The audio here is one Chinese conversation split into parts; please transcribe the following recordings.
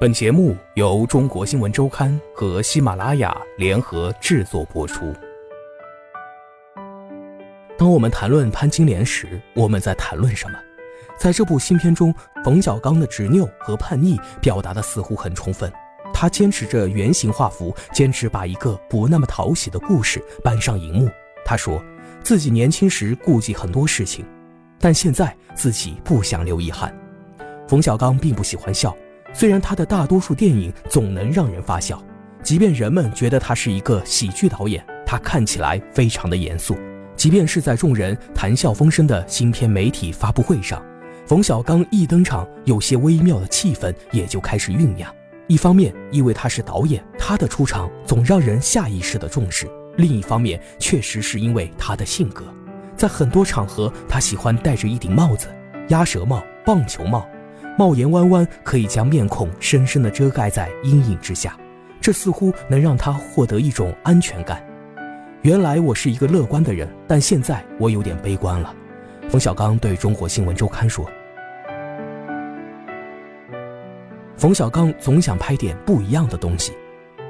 本节目由中国新闻周刊和喜马拉雅联合制作播出。当我们谈论潘金莲时，我们在谈论什么？在这部新片中，冯小刚的执拗和叛逆表达的似乎很充分。他坚持着原型画幅，坚持把一个不那么讨喜的故事搬上荧幕。他说自己年轻时顾忌很多事情，但现在自己不想留遗憾。冯小刚并不喜欢笑。虽然他的大多数电影总能让人发笑，即便人们觉得他是一个喜剧导演，他看起来非常的严肃。即便是在众人谈笑风生的新片媒体发布会上，冯小刚一登场，有些微妙的气氛也就开始酝酿。一方面，因为他是导演，他的出场总让人下意识的重视；另一方面，确实是因为他的性格，在很多场合，他喜欢戴着一顶帽子，鸭舌帽、棒球帽。帽檐弯弯，可以将面孔深深地遮盖在阴影之下，这似乎能让他获得一种安全感。原来我是一个乐观的人，但现在我有点悲观了。冯小刚对中国新闻周刊说：“冯小刚总想拍点不一样的东西，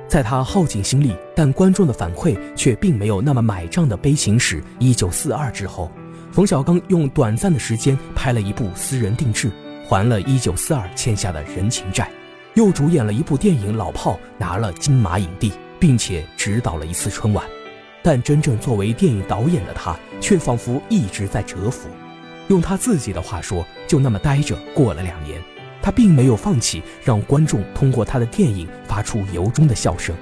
在他耗尽心力，但观众的反馈却并没有那么买账的悲情史《一九四二》之后，冯小刚用短暂的时间拍了一部私人定制。”还了一九四二欠下的人情债，又主演了一部电影《老炮》，拿了金马影帝，并且指导了一次春晚。但真正作为电影导演的他，却仿佛一直在蛰伏。用他自己的话说，就那么待着过了两年，他并没有放弃让观众通过他的电影发出由衷的笑声，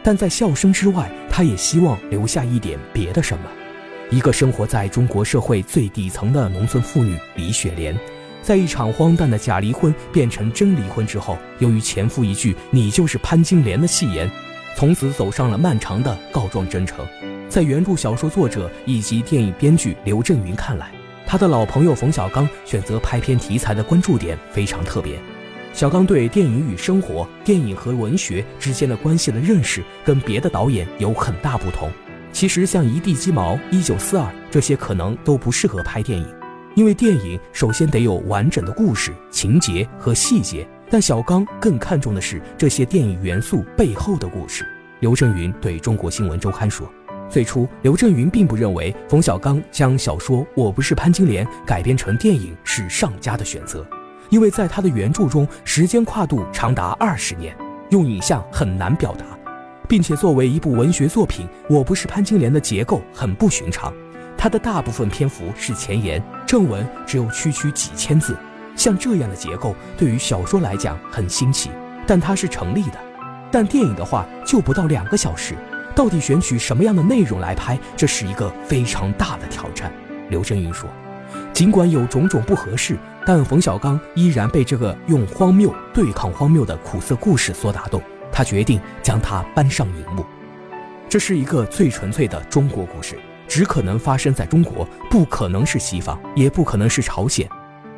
但在笑声之外，他也希望留下一点别的什么。一个生活在中国社会最底层的农村妇女李雪莲。在一场荒诞的假离婚变成真离婚之后，由于前夫一句“你就是潘金莲”的戏言，从此走上了漫长的告状征程。在原著小说作者以及电影编剧刘震云看来，他的老朋友冯小刚选择拍片题材的关注点非常特别。小刚对电影与生活、电影和文学之间的关系的认识跟别的导演有很大不同。其实像《一地鸡毛》《一九四二》这些可能都不适合拍电影。因为电影首先得有完整的故事情节和细节，但小刚更看重的是这些电影元素背后的故事。刘震云对中国新闻周刊说：“最初，刘震云并不认为冯小刚将小说《我不是潘金莲》改编成电影是上佳的选择，因为在他的原著中，时间跨度长达二十年，用影像很难表达，并且作为一部文学作品，《我不是潘金莲》的结构很不寻常。”它的大部分篇幅是前言，正文只有区区几千字。像这样的结构对于小说来讲很新奇，但它是成立的。但电影的话就不到两个小时，到底选取什么样的内容来拍，这是一个非常大的挑战。刘震云说：“尽管有种种不合适，但冯小刚依然被这个用荒谬对抗荒谬的苦涩故事所打动，他决定将它搬上荧幕。这是一个最纯粹的中国故事。”只可能发生在中国，不可能是西方，也不可能是朝鲜，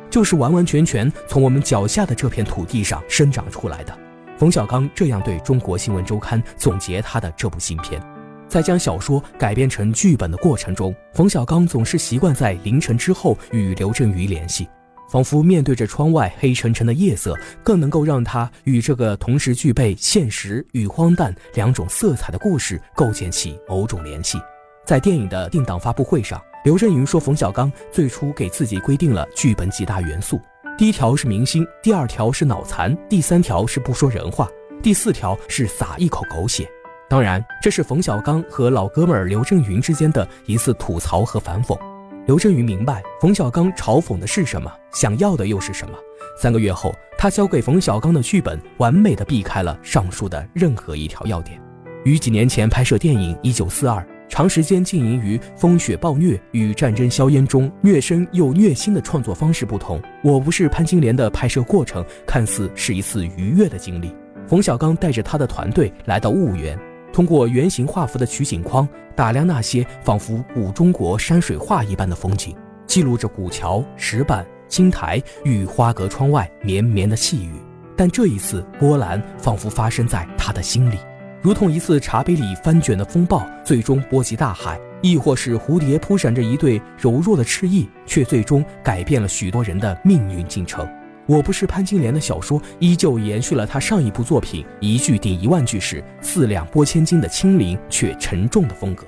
就是完完全全从我们脚下的这片土地上生长出来的。冯小刚这样对中国新闻周刊总结他的这部新片，在将小说改编成剧本的过程中，冯小刚总是习惯在凌晨之后与刘震云联系，仿佛面对着窗外黑沉沉的夜色，更能够让他与这个同时具备现实与荒诞两种色彩的故事构建起某种联系。在电影的定档发布会上，刘震云说：“冯小刚最初给自己规定了剧本几大元素，第一条是明星，第二条是脑残，第三条是不说人话，第四条是撒一口狗血。当然，这是冯小刚和老哥们儿刘震云之间的一次吐槽和反讽。刘震云明白冯小刚嘲讽的是什么，想要的又是什么。三个月后，他交给冯小刚的剧本完美的避开了上述的任何一条要点。与几年前拍摄电影《一九四二》。”长时间浸淫于风雪暴虐与战争硝烟中，虐身又虐心的创作方式不同。我不是潘金莲的拍摄过程看似是一次愉悦的经历。冯小刚带着他的团队来到婺源，通过圆形画幅的取景框，打量那些仿佛古中国山水画一般的风景，记录着古桥、石板、青苔与花格窗外绵绵的细雨。但这一次波澜仿佛发生在他的心里。如同一次茶杯里翻卷的风暴，最终波及大海；亦或是蝴蝶扑闪着一对柔弱的翅翼，却最终改变了许多人的命运进程。我不是潘金莲的小说依旧延续了他上一部作品一句顶一万句时四两拨千斤的轻灵却沉重的风格，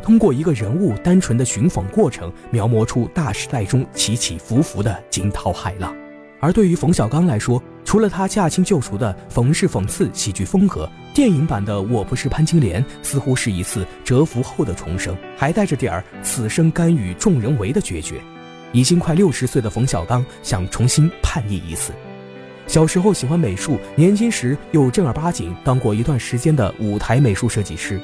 通过一个人物单纯的寻访过程，描摹出大时代中起起伏伏的惊涛骇浪。而对于冯小刚来说，除了他驾轻就熟的冯氏讽刺喜剧风格，电影版的《我不是潘金莲》似乎是一次蛰伏后的重生，还带着点儿此生甘与众人为的决绝。已经快六十岁的冯小刚想重新叛逆一次。小时候喜欢美术，年轻时又正儿八经当过一段时间的舞台美术设计师。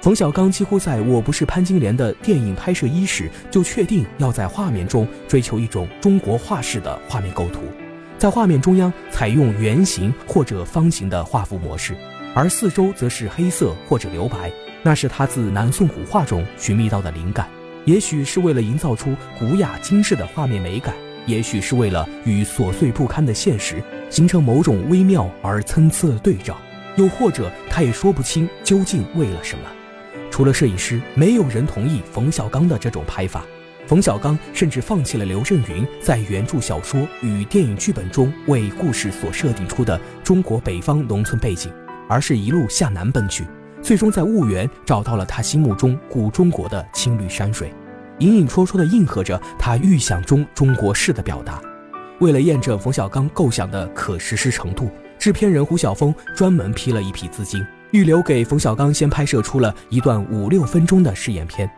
冯小刚几乎在我不是潘金莲的电影拍摄伊始就确定要在画面中追求一种中国画式的画面构图，在画面中央采用圆形或者方形的画幅模式，而四周则是黑色或者留白，那是他自南宋古画中寻觅到的灵感。也许是为了营造出古雅精致的画面美感，也许是为了与琐碎不堪的现实形成某种微妙而参差的对照，又或者他也说不清究竟为了什么。除了摄影师，没有人同意冯小刚的这种拍法。冯小刚甚至放弃了刘震云在原著小说与电影剧本中为故事所设定出的中国北方农村背景，而是一路向南奔去，最终在婺源找到了他心目中古中国的青绿山水，隐隐绰绰地应和着他预想中中国式的表达。为了验证冯小刚构想的可实施程度，制片人胡晓峰专门批了一批资金。预留给冯小刚先拍摄出了一段五六分钟的试验片，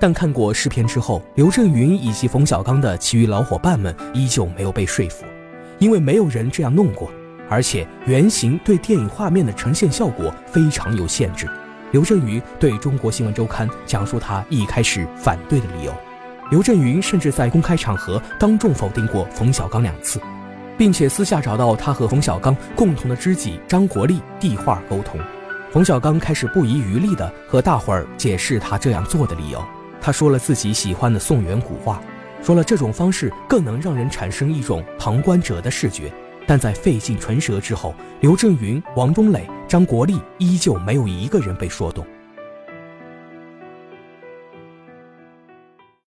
但看过试片之后，刘震云以及冯小刚的其余老伙伴们依旧没有被说服，因为没有人这样弄过，而且原型对电影画面的呈现效果非常有限制。刘震云对中国新闻周刊讲述他一开始反对的理由，刘震云甚至在公开场合当众否定过冯小刚两次，并且私下找到他和冯小刚共同的知己张国立递话沟通。冯小刚开始不遗余力地和大伙儿解释他这样做的理由。他说了自己喜欢的宋元古画，说了这种方式更能让人产生一种旁观者的视觉。但在费尽唇舌之后，刘震云、王中磊、张国立依旧没有一个人被说动。